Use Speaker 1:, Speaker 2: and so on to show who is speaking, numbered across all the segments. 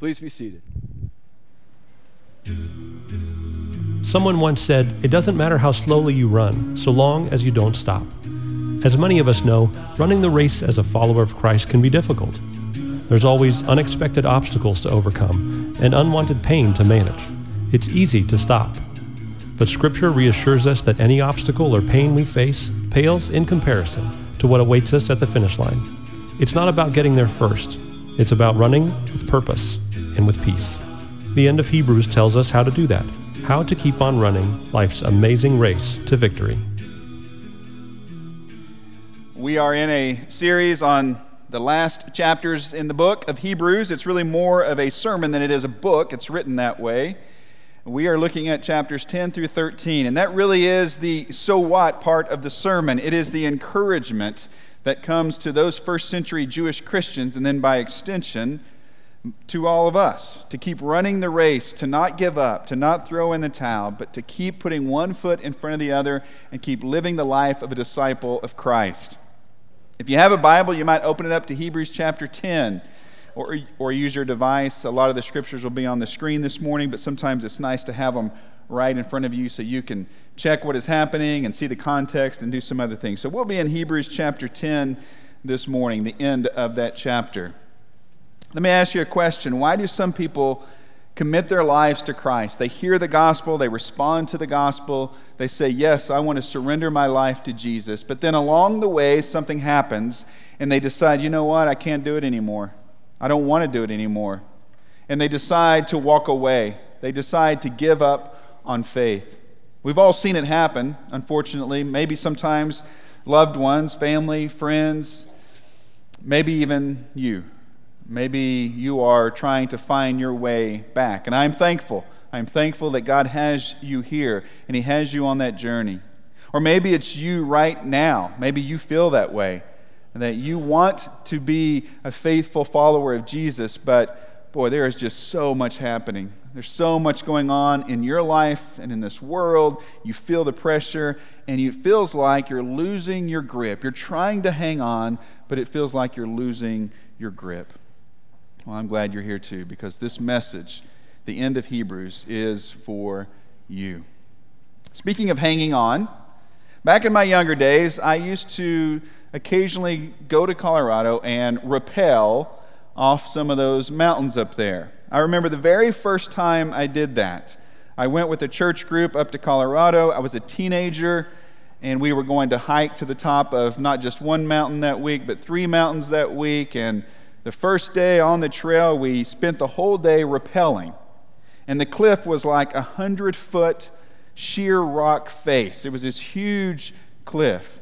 Speaker 1: Please be seated.
Speaker 2: Someone once said, It doesn't matter how slowly you run, so long as you don't stop. As many of us know, running the race as a follower of Christ can be difficult. There's always unexpected obstacles to overcome and unwanted pain to manage. It's easy to stop. But Scripture reassures us that any obstacle or pain we face pales in comparison to what awaits us at the finish line. It's not about getting there first, it's about running with purpose and with peace. The end of Hebrews tells us how to do that, how to keep on running life's amazing race to victory.
Speaker 3: We are in a series on the last chapters in the book of Hebrews. It's really more of a sermon than it is a book, it's written that way. We are looking at chapters 10 through 13, and that really is the so what part of the sermon. It is the encouragement that comes to those first century Jewish Christians, and then by extension, to all of us to keep running the race, to not give up, to not throw in the towel, but to keep putting one foot in front of the other and keep living the life of a disciple of Christ. If you have a Bible, you might open it up to Hebrews chapter 10 or, or use your device. A lot of the scriptures will be on the screen this morning, but sometimes it's nice to have them right in front of you so you can check what is happening and see the context and do some other things. So we'll be in Hebrews chapter 10 this morning, the end of that chapter. Let me ask you a question. Why do some people commit their lives to Christ? They hear the gospel, they respond to the gospel, they say, Yes, I want to surrender my life to Jesus. But then along the way, something happens, and they decide, You know what? I can't do it anymore. I don't want to do it anymore. And they decide to walk away. They decide to give up on faith. We've all seen it happen, unfortunately. Maybe sometimes loved ones, family, friends, maybe even you. Maybe you are trying to find your way back. And I'm thankful. I'm thankful that God has you here and He has you on that journey. Or maybe it's you right now. Maybe you feel that way that you want to be a faithful follower of Jesus, but boy, there is just so much happening. There's so much going on in your life and in this world. You feel the pressure, and it feels like you're losing your grip. You're trying to hang on, but it feels like you're losing your grip. Well, I'm glad you're here too, because this message, the end of Hebrews, is for you. Speaking of hanging on, back in my younger days, I used to occasionally go to Colorado and rappel off some of those mountains up there. I remember the very first time I did that. I went with a church group up to Colorado. I was a teenager, and we were going to hike to the top of not just one mountain that week, but three mountains that week. And the first day on the trail, we spent the whole day rappelling. And the cliff was like a hundred foot sheer rock face. It was this huge cliff.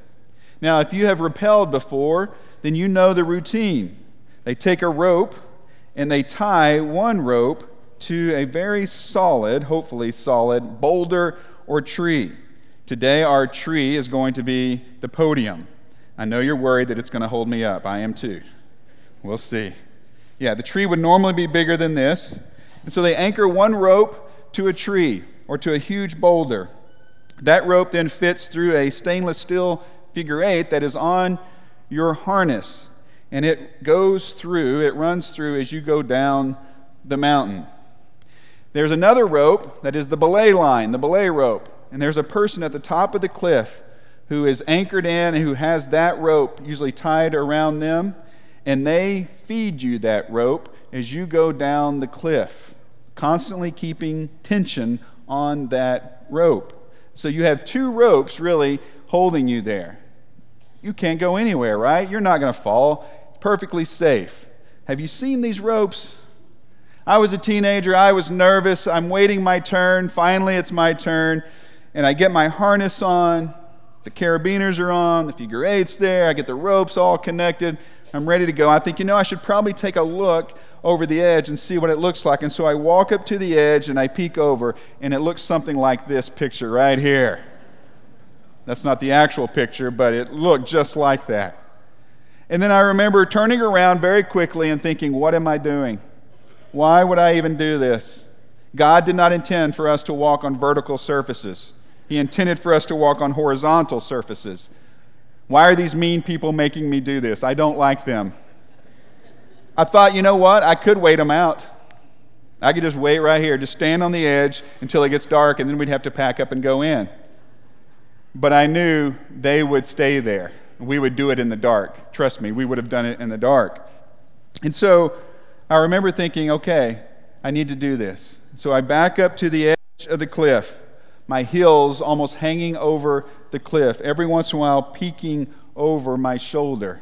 Speaker 3: Now, if you have rappelled before, then you know the routine. They take a rope and they tie one rope to a very solid, hopefully solid, boulder or tree. Today, our tree is going to be the podium. I know you're worried that it's going to hold me up. I am too. We'll see. Yeah, the tree would normally be bigger than this. And so they anchor one rope to a tree or to a huge boulder. That rope then fits through a stainless steel figure eight that is on your harness. And it goes through, it runs through as you go down the mountain. There's another rope that is the belay line, the belay rope. And there's a person at the top of the cliff who is anchored in and who has that rope usually tied around them. And they feed you that rope as you go down the cliff, constantly keeping tension on that rope. So you have two ropes really holding you there. You can't go anywhere, right? You're not going to fall. Perfectly safe. Have you seen these ropes? I was a teenager. I was nervous. I'm waiting my turn. Finally, it's my turn. And I get my harness on. The carabiners are on. The figure eight's there. I get the ropes all connected. I'm ready to go. I think, you know, I should probably take a look over the edge and see what it looks like. And so I walk up to the edge and I peek over, and it looks something like this picture right here. That's not the actual picture, but it looked just like that. And then I remember turning around very quickly and thinking, what am I doing? Why would I even do this? God did not intend for us to walk on vertical surfaces, He intended for us to walk on horizontal surfaces. Why are these mean people making me do this? I don't like them. I thought, you know what? I could wait them out. I could just wait right here, just stand on the edge until it gets dark, and then we'd have to pack up and go in. But I knew they would stay there. We would do it in the dark. Trust me, we would have done it in the dark. And so I remember thinking, okay, I need to do this. So I back up to the edge of the cliff, my heels almost hanging over the cliff, every once in a while peeking over my shoulder.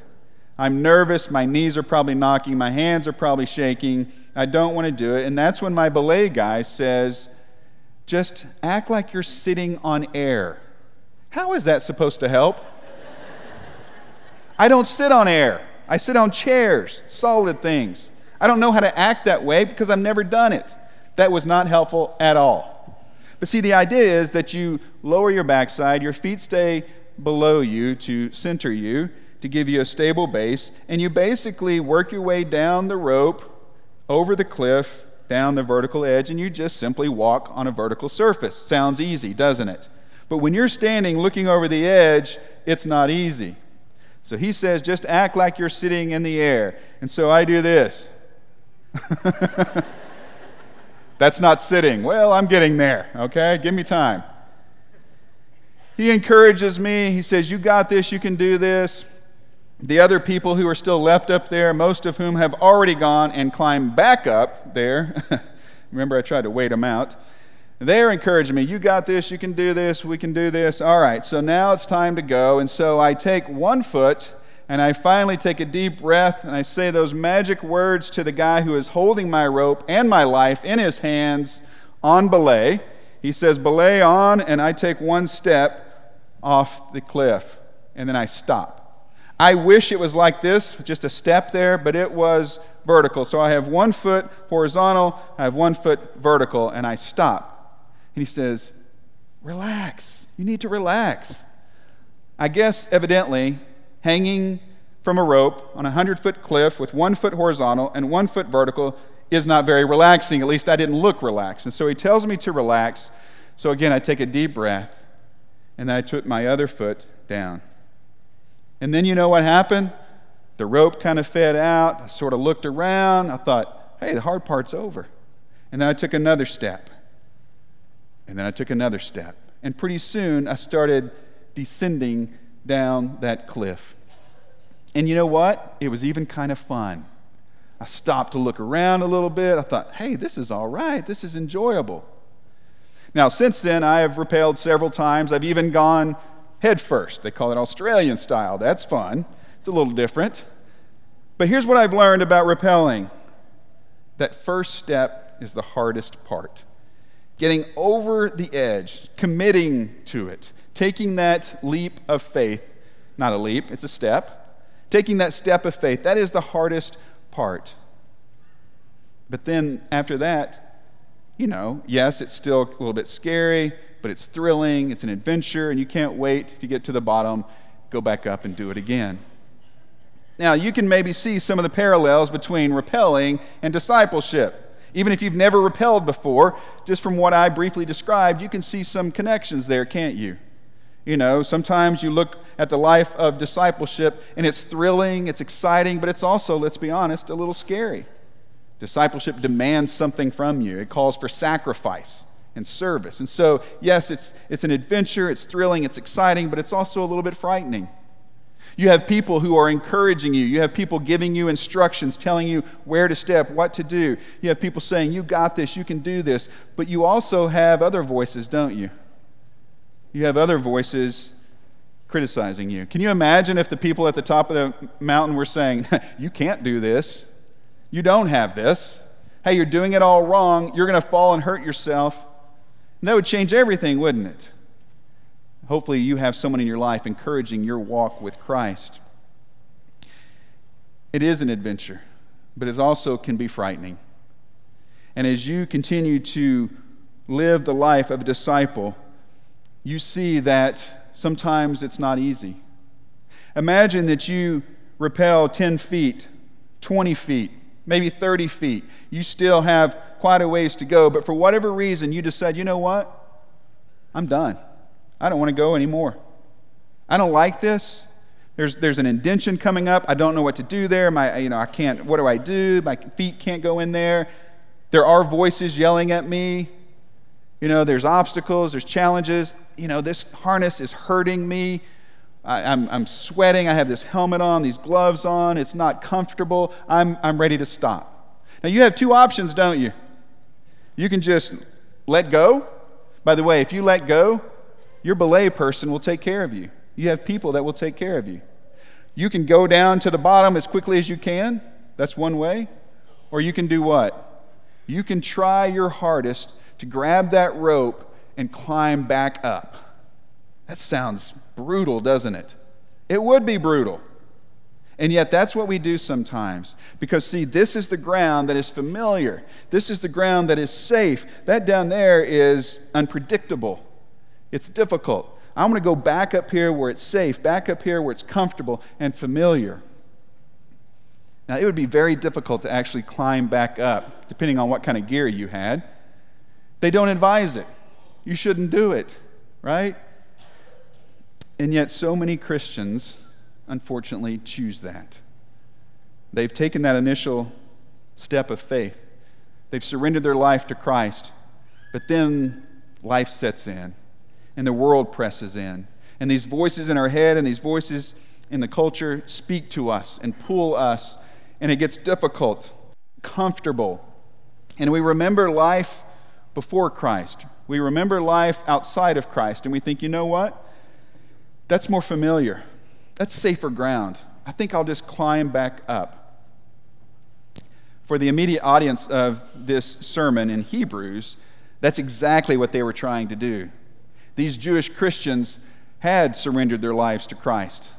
Speaker 3: I'm nervous. My knees are probably knocking. My hands are probably shaking. I don't want to do it. And that's when my belay guy says, just act like you're sitting on air. How is that supposed to help? I don't sit on air. I sit on chairs, solid things. I don't know how to act that way because I've never done it. That was not helpful at all. But see, the idea is that you lower your backside, your feet stay below you to center you, to give you a stable base, and you basically work your way down the rope, over the cliff, down the vertical edge, and you just simply walk on a vertical surface. Sounds easy, doesn't it? But when you're standing looking over the edge, it's not easy. So he says, just act like you're sitting in the air. And so I do this. That's not sitting. Well, I'm getting there, okay? Give me time. He encourages me. He says, You got this, you can do this. The other people who are still left up there, most of whom have already gone and climbed back up there, remember I tried to wait them out, they're encouraging me, You got this, you can do this, we can do this. All right, so now it's time to go. And so I take one foot and I finally take a deep breath and I say those magic words to the guy who is holding my rope and my life in his hands on belay. He says, Belay on, and I take one step off the cliff and then I stop. I wish it was like this, just a step there, but it was vertical. So I have one foot horizontal, I have one foot vertical, and I stop. And he says, Relax. You need to relax. I guess, evidently, hanging from a rope on a 100 foot cliff with one foot horizontal and one foot vertical is not very relaxing. At least I didn't look relaxed. And so he tells me to relax. So again, I take a deep breath and then I put my other foot down. And then you know what happened? The rope kind of fed out. I sort of looked around. I thought, hey, the hard part's over. And then I took another step. And then I took another step. And pretty soon I started descending down that cliff. And you know what? It was even kind of fun. I stopped to look around a little bit. I thought, hey, this is all right. This is enjoyable. Now, since then, I have rappelled several times. I've even gone head first. They call it Australian style. That's fun. It's a little different. But here's what I've learned about rappelling that first step is the hardest part. Getting over the edge, committing to it, taking that leap of faith. Not a leap, it's a step. Taking that step of faith, that is the hardest part. But then after that, you know, yes, it's still a little bit scary, but it's thrilling, it's an adventure, and you can't wait to get to the bottom, go back up and do it again. Now, you can maybe see some of the parallels between rappelling and discipleship. Even if you've never rappelled before, just from what I briefly described, you can see some connections there, can't you? You know, sometimes you look at the life of discipleship and it's thrilling, it's exciting, but it's also, let's be honest, a little scary. Discipleship demands something from you, it calls for sacrifice and service. And so, yes, it's, it's an adventure, it's thrilling, it's exciting, but it's also a little bit frightening. You have people who are encouraging you. You have people giving you instructions, telling you where to step, what to do. You have people saying, You got this, you can do this. But you also have other voices, don't you? You have other voices criticizing you. Can you imagine if the people at the top of the mountain were saying, You can't do this, you don't have this, hey, you're doing it all wrong, you're going to fall and hurt yourself? And that would change everything, wouldn't it? Hopefully, you have someone in your life encouraging your walk with Christ. It is an adventure, but it also can be frightening. And as you continue to live the life of a disciple, you see that sometimes it's not easy. Imagine that you rappel 10 feet, 20 feet, maybe 30 feet. You still have quite a ways to go, but for whatever reason, you decide, you know what? I'm done. I don't want to go anymore. I don't like this. There's, there's an indention coming up. I don't know what to do there. My, you know, I can't, what do I do? My feet can't go in there. There are voices yelling at me. You know, there's obstacles, there's challenges. You know, this harness is hurting me. I, am I'm, I'm sweating. I have this helmet on, these gloves on. It's not comfortable. I'm, I'm ready to stop. Now, you have two options, don't you? You can just let go. By the way, if you let go, your belay person will take care of you. You have people that will take care of you. You can go down to the bottom as quickly as you can. That's one way. Or you can do what? You can try your hardest to grab that rope and climb back up. That sounds brutal, doesn't it? It would be brutal. And yet, that's what we do sometimes. Because, see, this is the ground that is familiar. This is the ground that is safe. That down there is unpredictable. It's difficult. I'm going to go back up here where it's safe, back up here where it's comfortable and familiar. Now, it would be very difficult to actually climb back up, depending on what kind of gear you had. They don't advise it. You shouldn't do it, right? And yet, so many Christians unfortunately, choose that. They've taken that initial step of faith, they've surrendered their life to Christ, but then life sets in, and the world presses in. And these voices in our head and these voices in the culture speak to us and pull us, and it gets difficult, comfortable. And we remember life before Christ. We remember life outside of Christ, and we think, you know what? That's more familiar. That's safer ground. I think I'll just climb back up. For the immediate audience of this sermon in Hebrews, that's exactly what they were trying to do. These Jewish Christians had surrendered their lives to Christ.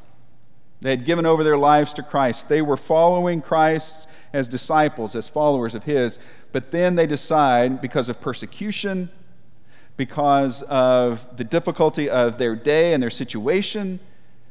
Speaker 3: They had given over their lives to Christ. They were following Christ as disciples, as followers of His. But then they decide, because of persecution, because of the difficulty of their day and their situation,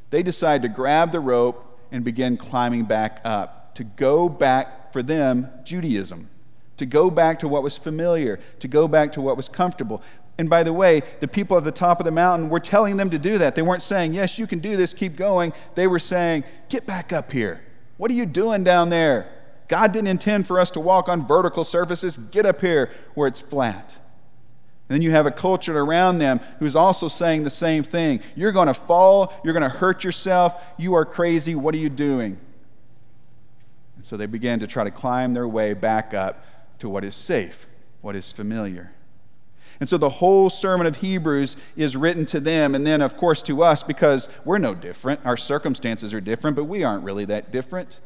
Speaker 3: they decide to grab the rope and begin climbing back up, to go back for them, Judaism, to go back to what was familiar, to go back to what was comfortable. And by the way, the people at the top of the mountain were telling them to do that. They weren't saying, Yes, you can do this, keep going. They were saying, Get back up here. What are you doing down there? God didn't intend for us to walk on vertical surfaces. Get up here where it's flat. And then you have a culture around them who's also saying the same thing. You're going to fall. You're going to hurt yourself. You are crazy. What are you doing? And so they began to try to climb their way back up to what is safe, what is familiar. And so the whole sermon of Hebrews is written to them and then, of course, to us because we're no different. Our circumstances are different, but we aren't really that different.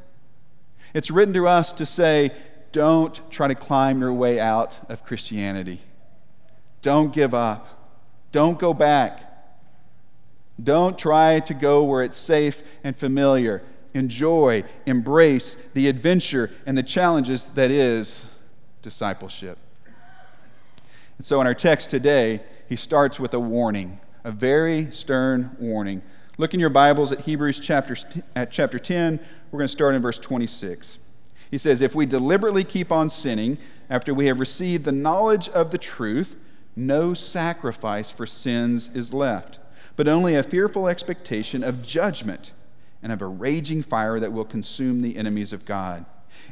Speaker 3: It's written to us to say, don't try to climb your way out of Christianity. Don't give up. Don't go back. Don't try to go where it's safe and familiar. Enjoy, embrace the adventure and the challenges that is discipleship. And so, in our text today, he starts with a warning, a very stern warning. Look in your Bibles at Hebrews chapter, at chapter 10. We're going to start in verse 26. He says, If we deliberately keep on sinning after we have received the knowledge of the truth, no sacrifice for sins is left, but only a fearful expectation of judgment and of a raging fire that will consume the enemies of God.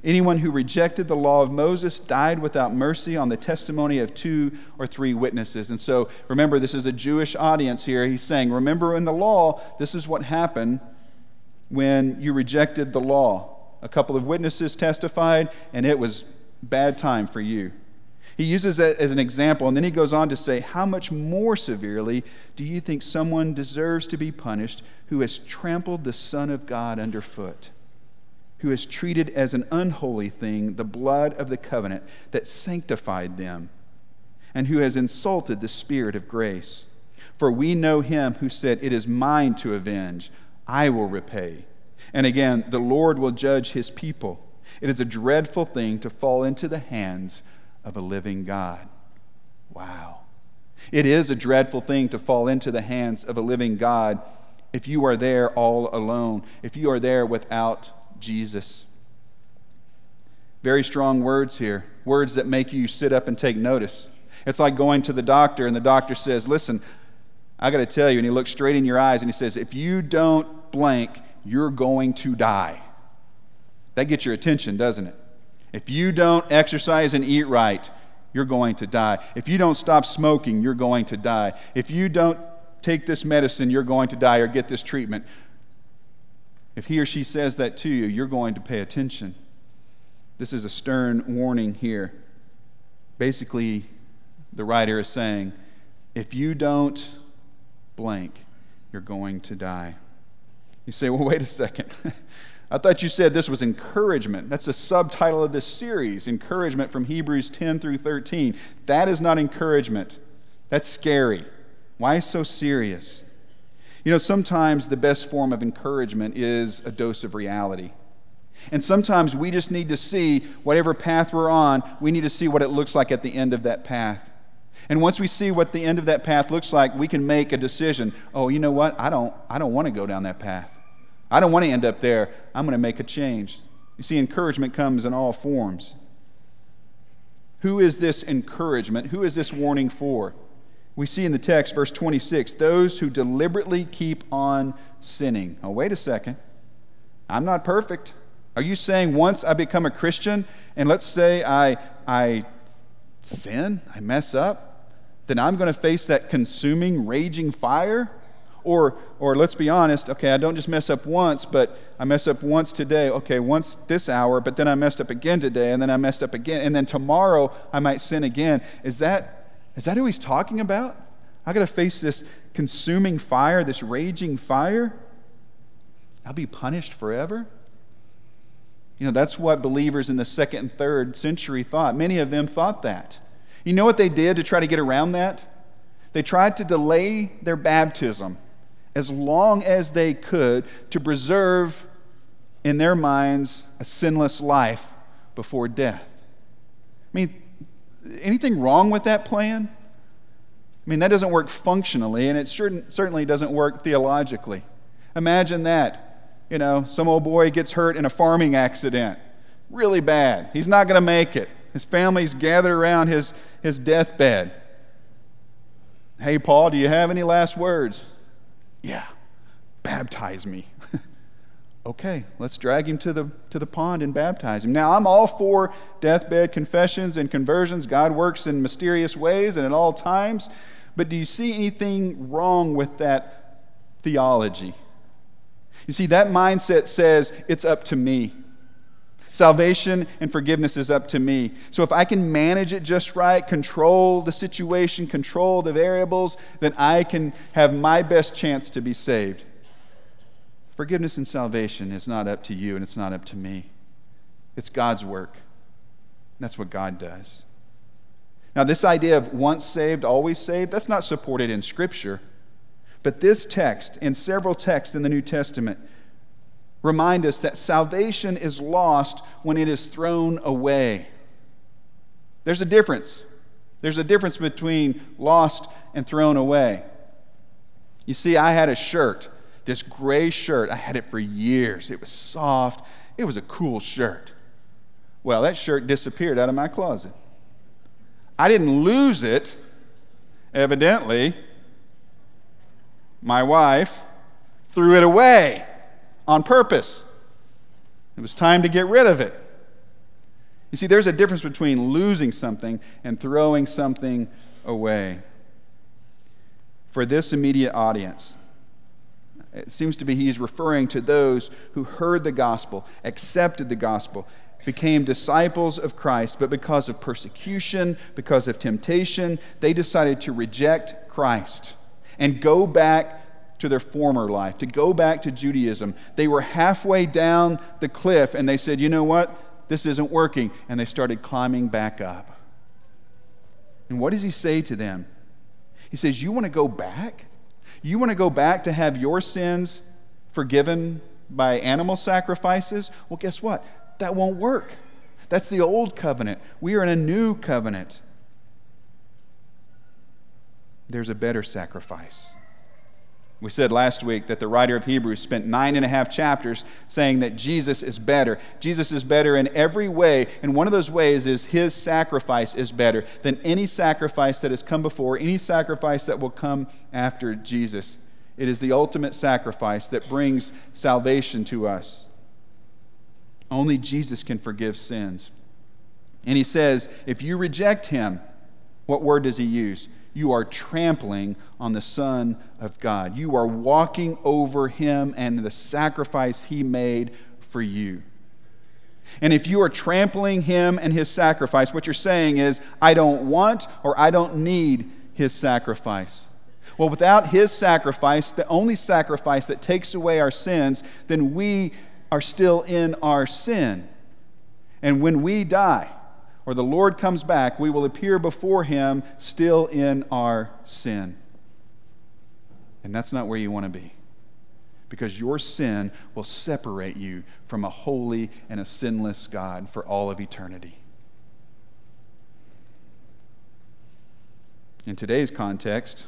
Speaker 3: Anyone who rejected the law of Moses died without mercy on the testimony of two or three witnesses. And so remember, this is a Jewish audience here. He's saying, Remember in the law, this is what happened when you rejected the law. A couple of witnesses testified, and it was bad time for you. He uses that as an example, and then he goes on to say, How much more severely do you think someone deserves to be punished who has trampled the Son of God underfoot, who has treated as an unholy thing the blood of the covenant that sanctified them, and who has insulted the Spirit of grace? For we know him who said, It is mine to avenge, I will repay. And again, the Lord will judge his people. It is a dreadful thing to fall into the hands of a living God. Wow. It is a dreadful thing to fall into the hands of a living God if you are there all alone, if you are there without Jesus. Very strong words here, words that make you sit up and take notice. It's like going to the doctor, and the doctor says, Listen, I got to tell you, and he looks straight in your eyes and he says, If you don't blank, you're going to die. That gets your attention, doesn't it? If you don't exercise and eat right, you're going to die. If you don't stop smoking, you're going to die. If you don't take this medicine, you're going to die, or get this treatment. If he or she says that to you, you're going to pay attention. This is a stern warning here. Basically, the writer is saying, if you don't blank, you're going to die. You say, well, wait a second. I thought you said this was encouragement. That's the subtitle of this series encouragement from Hebrews 10 through 13. That is not encouragement. That's scary. Why so serious? You know, sometimes the best form of encouragement is a dose of reality. And sometimes we just need to see whatever path we're on, we need to see what it looks like at the end of that path. And once we see what the end of that path looks like, we can make a decision. Oh, you know what? I don't, I don't want to go down that path. I don't want to end up there. I'm going to make a change. You see, encouragement comes in all forms. Who is this encouragement? Who is this warning for? We see in the text, verse 26, those who deliberately keep on sinning. Oh, wait a second. I'm not perfect. Are you saying once I become a Christian and let's say I, I sin, I mess up, then I'm going to face that consuming, raging fire? Or, or let's be honest, okay, I don't just mess up once, but I mess up once today, okay, once this hour, but then I messed up again today, and then I messed up again, and then tomorrow I might sin again. Is that, is that who he's talking about? I got to face this consuming fire, this raging fire? I'll be punished forever? You know, that's what believers in the second and third century thought. Many of them thought that. You know what they did to try to get around that? They tried to delay their baptism as long as they could to preserve in their minds a sinless life before death. I mean, anything wrong with that plan? I mean, that doesn't work functionally, and it certainly doesn't work theologically. Imagine that. You know, some old boy gets hurt in a farming accident. Really bad. He's not going to make it. His family's gathered around his, his deathbed. Hey, Paul, do you have any last words? Yeah, baptize me. okay, let's drag him to the, to the pond and baptize him. Now, I'm all for deathbed confessions and conversions. God works in mysterious ways and at all times. But do you see anything wrong with that theology? You see, that mindset says it's up to me. Salvation and forgiveness is up to me. So if I can manage it just right, control the situation, control the variables, then I can have my best chance to be saved. Forgiveness and salvation is not up to you and it's not up to me. It's God's work. That's what God does. Now, this idea of once saved, always saved, that's not supported in Scripture. But this text and several texts in the New Testament remind us that salvation is lost when it is thrown away. There's a difference. There's a difference between lost and thrown away. You see, I had a shirt, this gray shirt. I had it for years. It was soft, it was a cool shirt. Well, that shirt disappeared out of my closet. I didn't lose it, evidently. My wife threw it away on purpose. It was time to get rid of it. You see, there's a difference between losing something and throwing something away. For this immediate audience, it seems to be he's referring to those who heard the gospel, accepted the gospel, became disciples of Christ, but because of persecution, because of temptation, they decided to reject Christ and go back to their former life, to go back to Judaism. They were halfway down the cliff and they said, you know what? This isn't working. And they started climbing back up. And what does he say to them? He says, You want to go back? You want to go back to have your sins forgiven by animal sacrifices? Well, guess what? That won't work. That's the old covenant. We are in a new covenant. There's a better sacrifice. We said last week that the writer of Hebrews spent nine and a half chapters saying that Jesus is better. Jesus is better in every way, and one of those ways is his sacrifice is better than any sacrifice that has come before, any sacrifice that will come after Jesus. It is the ultimate sacrifice that brings salvation to us. Only Jesus can forgive sins. And he says, if you reject him, what word does he use? You are trampling on the Son of God. You are walking over him and the sacrifice he made for you. And if you are trampling him and his sacrifice, what you're saying is, I don't want or I don't need his sacrifice. Well, without his sacrifice, the only sacrifice that takes away our sins, then we are still in our sin. And when we die, or the Lord comes back, we will appear before him still in our sin. And that's not where you want to be. Because your sin will separate you from a holy and a sinless God for all of eternity. In today's context,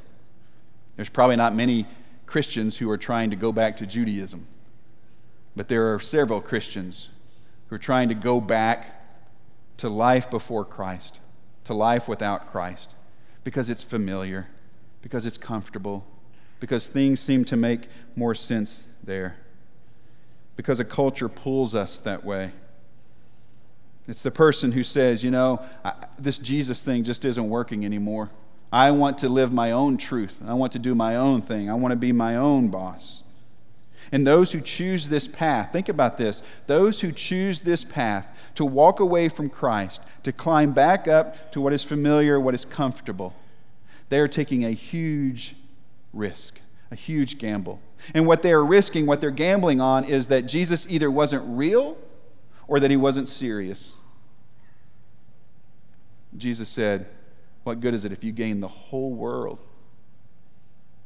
Speaker 3: there's probably not many Christians who are trying to go back to Judaism, but there are several Christians who are trying to go back to life before Christ, to life without Christ, because it's familiar, because it's comfortable, because things seem to make more sense there, because a culture pulls us that way. It's the person who says, you know, I, this Jesus thing just isn't working anymore. I want to live my own truth. I want to do my own thing. I want to be my own boss. And those who choose this path, think about this those who choose this path to walk away from Christ, to climb back up to what is familiar, what is comfortable, they are taking a huge risk, a huge gamble. And what they are risking, what they're gambling on, is that Jesus either wasn't real or that he wasn't serious. Jesus said, What good is it if you gain the whole world,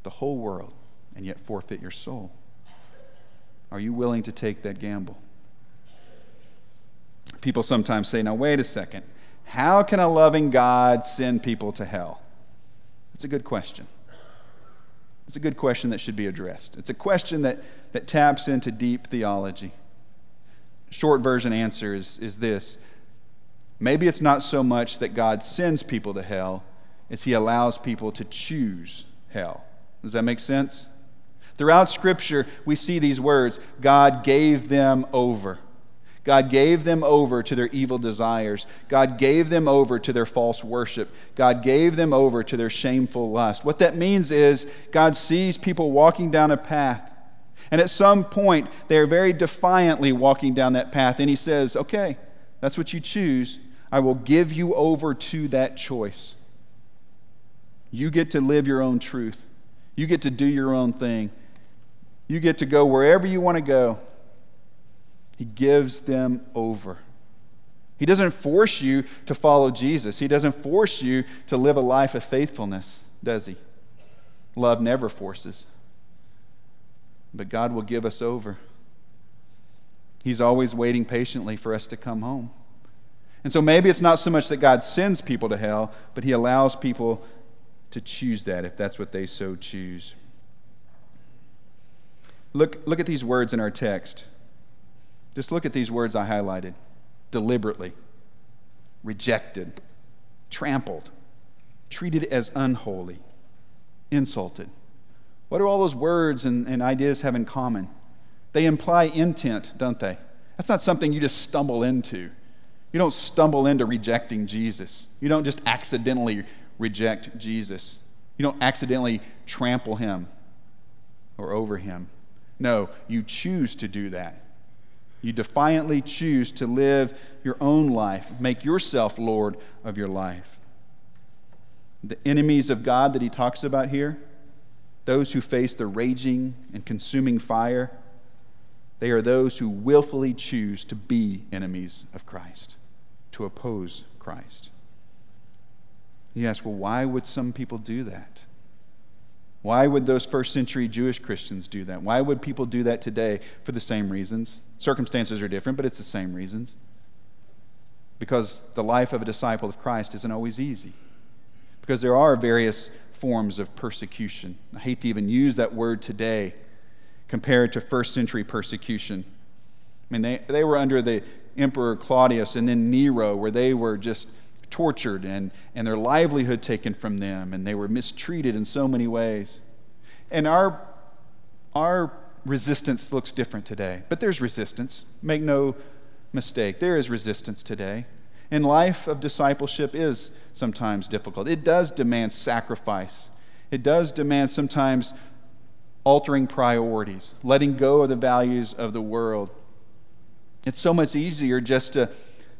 Speaker 3: the whole world, and yet forfeit your soul? Are you willing to take that gamble? People sometimes say, now, wait a second. How can a loving God send people to hell? It's a good question. It's a good question that should be addressed. It's a question that, that taps into deep theology. Short version answer is, is this maybe it's not so much that God sends people to hell as he allows people to choose hell. Does that make sense? Throughout Scripture, we see these words God gave them over. God gave them over to their evil desires. God gave them over to their false worship. God gave them over to their shameful lust. What that means is God sees people walking down a path. And at some point, they are very defiantly walking down that path. And He says, Okay, that's what you choose. I will give you over to that choice. You get to live your own truth, you get to do your own thing. You get to go wherever you want to go. He gives them over. He doesn't force you to follow Jesus. He doesn't force you to live a life of faithfulness, does he? Love never forces. But God will give us over. He's always waiting patiently for us to come home. And so maybe it's not so much that God sends people to hell, but He allows people to choose that if that's what they so choose. Look, look at these words in our text. Just look at these words I highlighted deliberately, rejected, trampled, treated as unholy, insulted. What do all those words and, and ideas have in common? They imply intent, don't they? That's not something you just stumble into. You don't stumble into rejecting Jesus. You don't just accidentally reject Jesus. You don't accidentally trample him or over him. No, you choose to do that. You defiantly choose to live your own life, make yourself Lord of your life. The enemies of God that he talks about here, those who face the raging and consuming fire, they are those who willfully choose to be enemies of Christ, to oppose Christ. You ask, well, why would some people do that? Why would those first century Jewish Christians do that? Why would people do that today for the same reasons? Circumstances are different, but it's the same reasons. Because the life of a disciple of Christ isn't always easy. Because there are various forms of persecution. I hate to even use that word today compared to first century persecution. I mean, they, they were under the Emperor Claudius and then Nero, where they were just tortured and, and their livelihood taken from them, and they were mistreated in so many ways. And our, our resistance looks different today, but there's resistance. Make no mistake, there is resistance today. And life of discipleship is sometimes difficult. It does demand sacrifice. It does demand sometimes altering priorities, letting go of the values of the world. It's so much easier just to,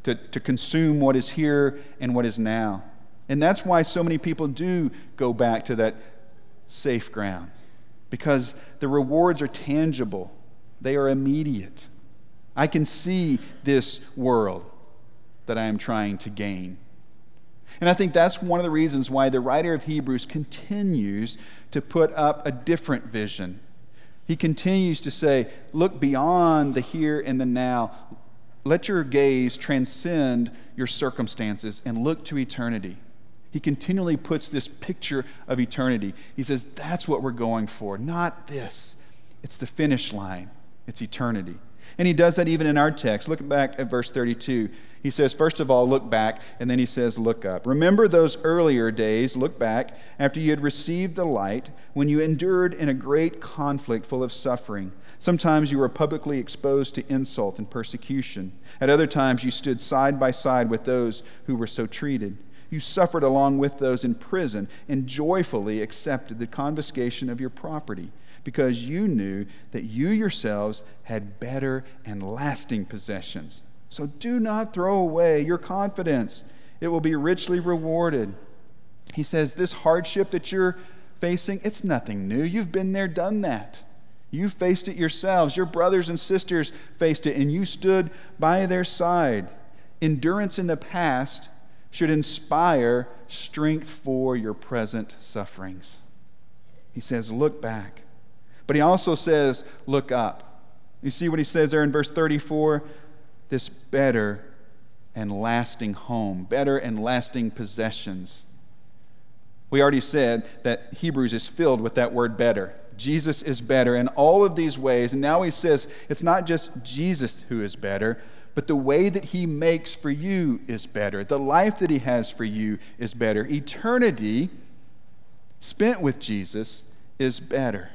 Speaker 3: to, to consume what is here and what is now. And that's why so many people do go back to that safe ground, because the rewards are tangible, they are immediate. I can see this world that I am trying to gain. And I think that's one of the reasons why the writer of Hebrews continues to put up a different vision. He continues to say, Look beyond the here and the now. Let your gaze transcend your circumstances and look to eternity. He continually puts this picture of eternity. He says, That's what we're going for, not this. It's the finish line, it's eternity. And he does that even in our text. Look back at verse 32. He says, first of all, look back, and then he says, look up. Remember those earlier days, look back, after you had received the light, when you endured in a great conflict full of suffering. Sometimes you were publicly exposed to insult and persecution. At other times, you stood side by side with those who were so treated. You suffered along with those in prison and joyfully accepted the confiscation of your property because you knew that you yourselves had better and lasting possessions. So do not throw away your confidence, it will be richly rewarded. He says, This hardship that you're facing, it's nothing new. You've been there, done that. You faced it yourselves. Your brothers and sisters faced it, and you stood by their side. Endurance in the past should inspire strength for your present sufferings. He says, Look back. But he also says, Look up. You see what he says there in verse 34? This better and lasting home, better and lasting possessions. We already said that Hebrews is filled with that word better. Jesus is better in all of these ways. And now he says it's not just Jesus who is better, but the way that he makes for you is better. The life that he has for you is better. Eternity spent with Jesus is better.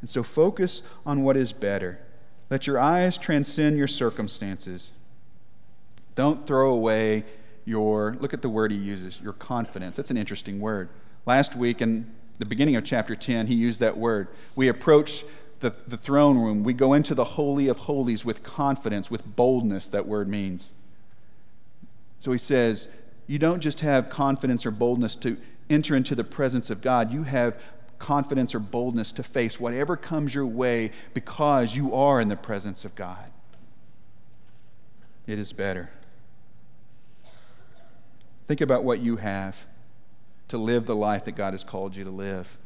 Speaker 3: And so focus on what is better. Let your eyes transcend your circumstances. Don't throw away your, look at the word he uses, your confidence. That's an interesting word. Last week in the beginning of chapter 10, he used that word. We approach the, the throne room, we go into the Holy of Holies with confidence, with boldness, that word means. So he says, you don't just have confidence or boldness to enter into the presence of God, you have confidence or boldness to face whatever comes your way because you are in the presence of God. It is better. Think about what you have to live the life that God has called you to live.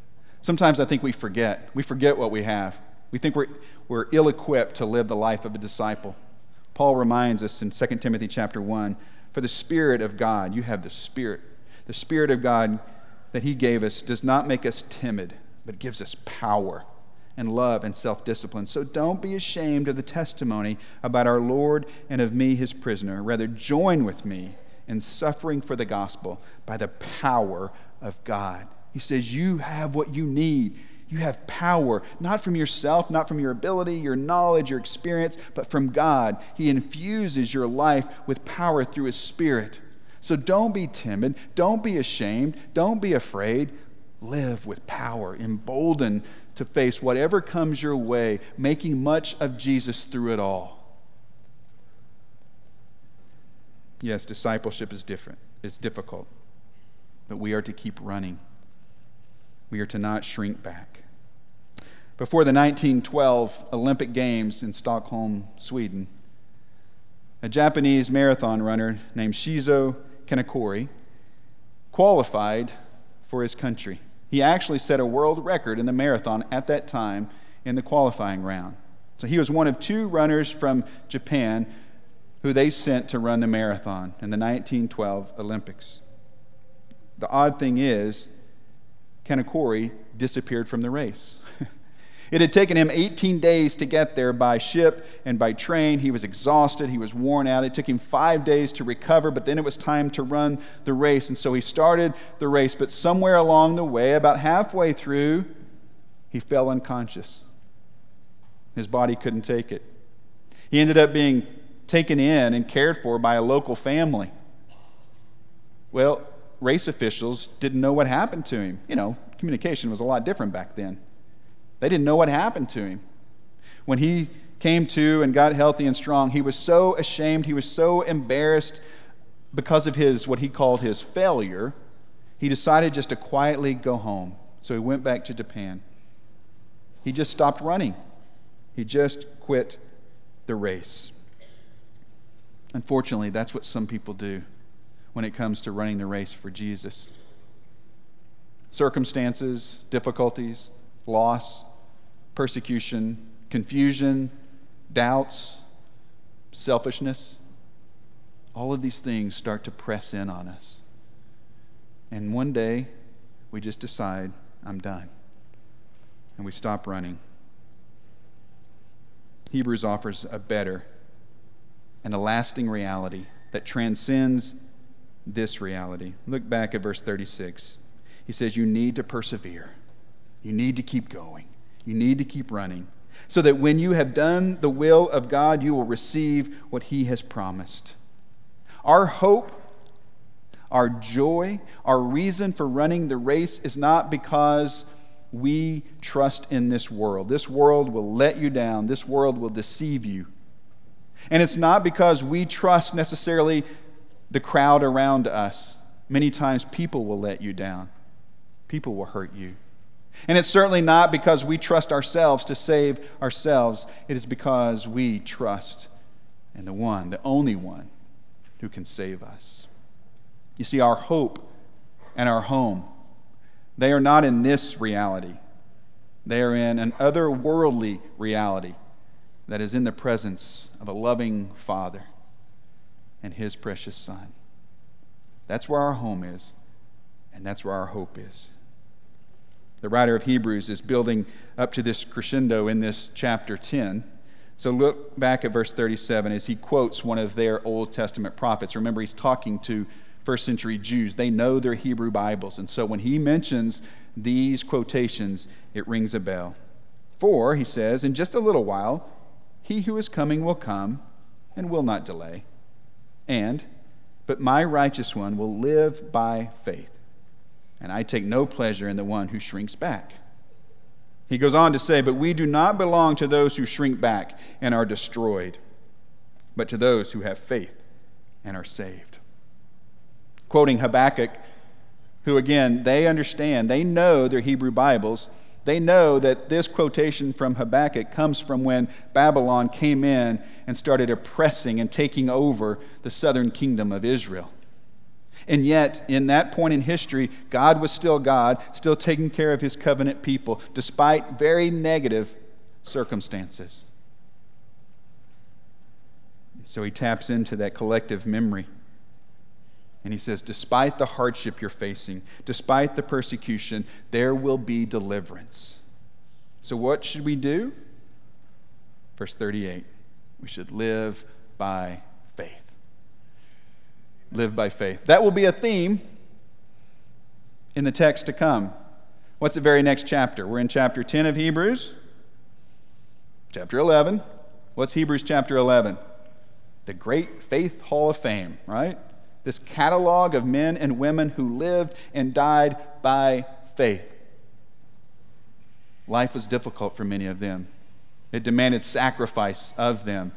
Speaker 3: Sometimes I think we forget. We forget what we have. We think we're, we're ill equipped to live the life of a disciple. Paul reminds us in 2 Timothy chapter 1 for the Spirit of God, you have the Spirit. The Spirit of God that He gave us does not make us timid, but gives us power and love and self discipline. So don't be ashamed of the testimony about our Lord and of me, His prisoner. Rather, join with me in suffering for the gospel by the power of God. He says, You have what you need. You have power, not from yourself, not from your ability, your knowledge, your experience, but from God. He infuses your life with power through His Spirit. So don't be timid. Don't be ashamed. Don't be afraid. Live with power, emboldened to face whatever comes your way, making much of Jesus through it all. Yes, discipleship is different, it's difficult, but we are to keep running. We are to not shrink back. Before the 1912 Olympic Games in Stockholm, Sweden, a Japanese marathon runner named Shizo Kanakuri, qualified for his country. He actually set a world record in the marathon at that time in the qualifying round. So he was one of two runners from Japan who they sent to run the marathon in the 1912 Olympics. The odd thing is, Kanakuri disappeared from the race. It had taken him 18 days to get there by ship and by train. He was exhausted. He was worn out. It took him five days to recover, but then it was time to run the race. And so he started the race, but somewhere along the way, about halfway through, he fell unconscious. His body couldn't take it. He ended up being taken in and cared for by a local family. Well, race officials didn't know what happened to him. You know, communication was a lot different back then. They didn't know what happened to him. When he came to and got healthy and strong, he was so ashamed, he was so embarrassed because of his, what he called his failure, he decided just to quietly go home. So he went back to Japan. He just stopped running, he just quit the race. Unfortunately, that's what some people do when it comes to running the race for Jesus. Circumstances, difficulties, loss, persecution, confusion, doubts, selfishness, all of these things start to press in on us. And one day, we just decide, I'm done. And we stop running. Hebrews offers a better and a lasting reality that transcends this reality. Look back at verse 36. He says, You need to persevere, you need to keep going, you need to keep running, so that when you have done the will of God, you will receive what He has promised. Our hope, our joy, our reason for running the race is not because we trust in this world. This world will let you down, this world will deceive you. And it's not because we trust necessarily the crowd around us. Many times people will let you down, people will hurt you. And it's certainly not because we trust ourselves to save ourselves. It is because we trust in the one, the only one, who can save us. You see, our hope and our home, they are not in this reality. They are in an otherworldly reality that is in the presence of a loving Father and His precious Son. That's where our home is, and that's where our hope is. The writer of Hebrews is building up to this crescendo in this chapter 10. So look back at verse 37 as he quotes one of their Old Testament prophets. Remember, he's talking to first century Jews. They know their Hebrew Bibles. And so when he mentions these quotations, it rings a bell. For, he says, in just a little while, he who is coming will come and will not delay. And, but my righteous one will live by faith. And I take no pleasure in the one who shrinks back. He goes on to say, But we do not belong to those who shrink back and are destroyed, but to those who have faith and are saved. Quoting Habakkuk, who again, they understand, they know their Hebrew Bibles they know that this quotation from Habakkuk comes from when Babylon came in and started oppressing and taking over the southern kingdom of Israel. And yet, in that point in history, God was still God, still taking care of his covenant people, despite very negative circumstances. So he taps into that collective memory. And he says, despite the hardship you're facing, despite the persecution, there will be deliverance. So, what should we do? Verse 38 we should live by. Live by faith. That will be a theme in the text to come. What's the very next chapter? We're in chapter 10 of Hebrews. Chapter 11. What's Hebrews chapter 11? The great faith hall of fame, right? this catalog of men and women who lived and died by faith. Life was difficult for many of them, it demanded sacrifice of them,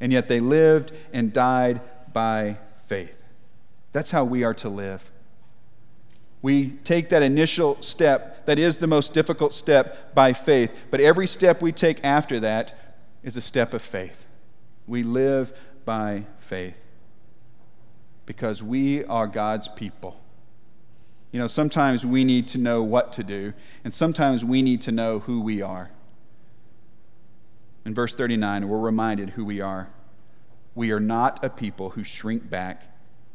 Speaker 3: and yet they lived and died by faith. That's how we are to live. We take that initial step, that is the most difficult step, by faith. But every step we take after that is a step of faith. We live by faith because we are God's people. You know, sometimes we need to know what to do, and sometimes we need to know who we are. In verse 39, we're reminded who we are. We are not a people who shrink back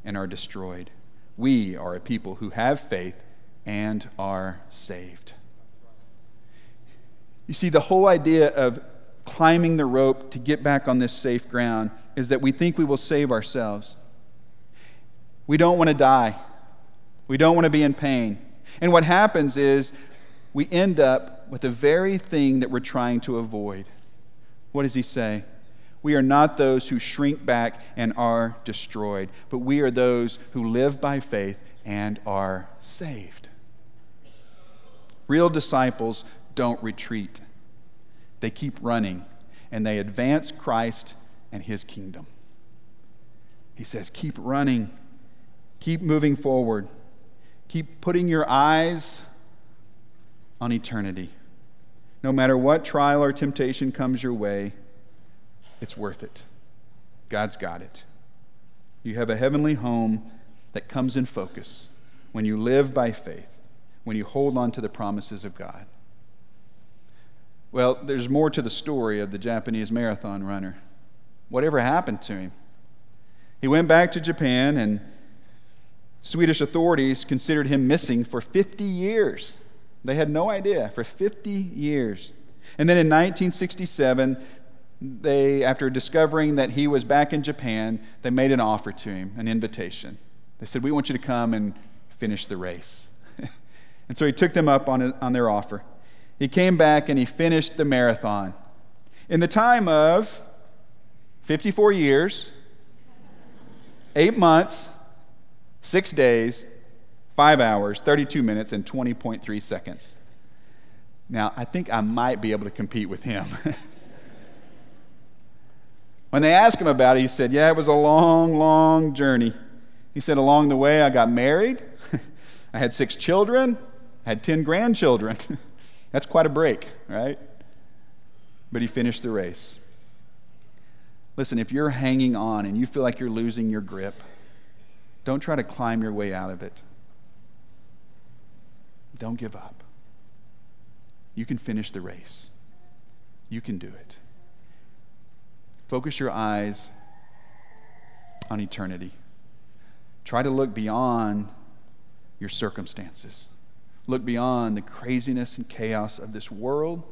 Speaker 3: and are destroyed. We are a people who have faith and are saved. You see, the whole idea of climbing the rope to get back on this safe ground is that we think we will save ourselves. We don't want to die. We don't want to be in pain. And what happens is we end up with the very thing that we're trying to avoid. What does he say? We are not those who shrink back and are destroyed, but we are those who live by faith and are saved. Real disciples don't retreat, they keep running and they advance Christ and his kingdom. He says, Keep running, keep moving forward, keep putting your eyes on eternity. No matter what trial or temptation comes your way, it's worth it. God's got it. You have a heavenly home that comes in focus when you live by faith, when you hold on to the promises of God. Well, there's more to the story of the Japanese marathon runner. Whatever happened to him? He went back to Japan, and Swedish authorities considered him missing for 50 years. They had no idea for 50 years. And then in 1967, they, after discovering that he was back in Japan, they made an offer to him, an invitation. They said, We want you to come and finish the race. and so he took them up on, on their offer. He came back and he finished the marathon. In the time of 54 years, eight months, six days, five hours, 32 minutes, and 20.3 seconds. Now, I think I might be able to compete with him. when they asked him about it, he said, Yeah, it was a long, long journey. He said, Along the way, I got married, I had six children, I had 10 grandchildren. That's quite a break, right? But he finished the race. Listen, if you're hanging on and you feel like you're losing your grip, don't try to climb your way out of it. Don't give up. You can finish the race. You can do it. Focus your eyes on eternity. Try to look beyond your circumstances. Look beyond the craziness and chaos of this world,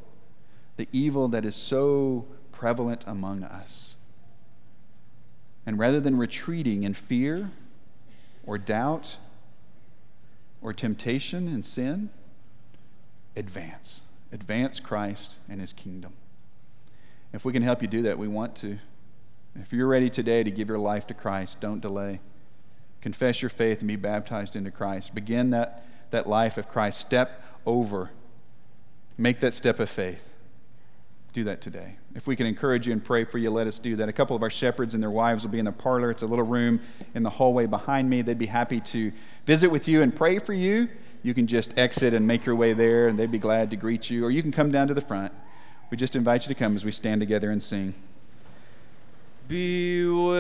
Speaker 3: the evil that is so prevalent among us. And rather than retreating in fear or doubt or temptation and sin, advance. Advance Christ and his kingdom. If we can help you do that, we want to. If you're ready today to give your life to Christ, don't delay. Confess your faith and be baptized into Christ. Begin that, that life of Christ. Step over. Make that step of faith. Do that today. If we can encourage you and pray for you, let us do that. A couple of our shepherds and their wives will be in the parlor. It's a little room in the hallway behind me. They'd be happy to visit with you and pray for you. You can just exit and make your way there, and they'd be glad to greet you. Or you can come down to the front. We just invite you to come as we stand together and sing.
Speaker 1: Be with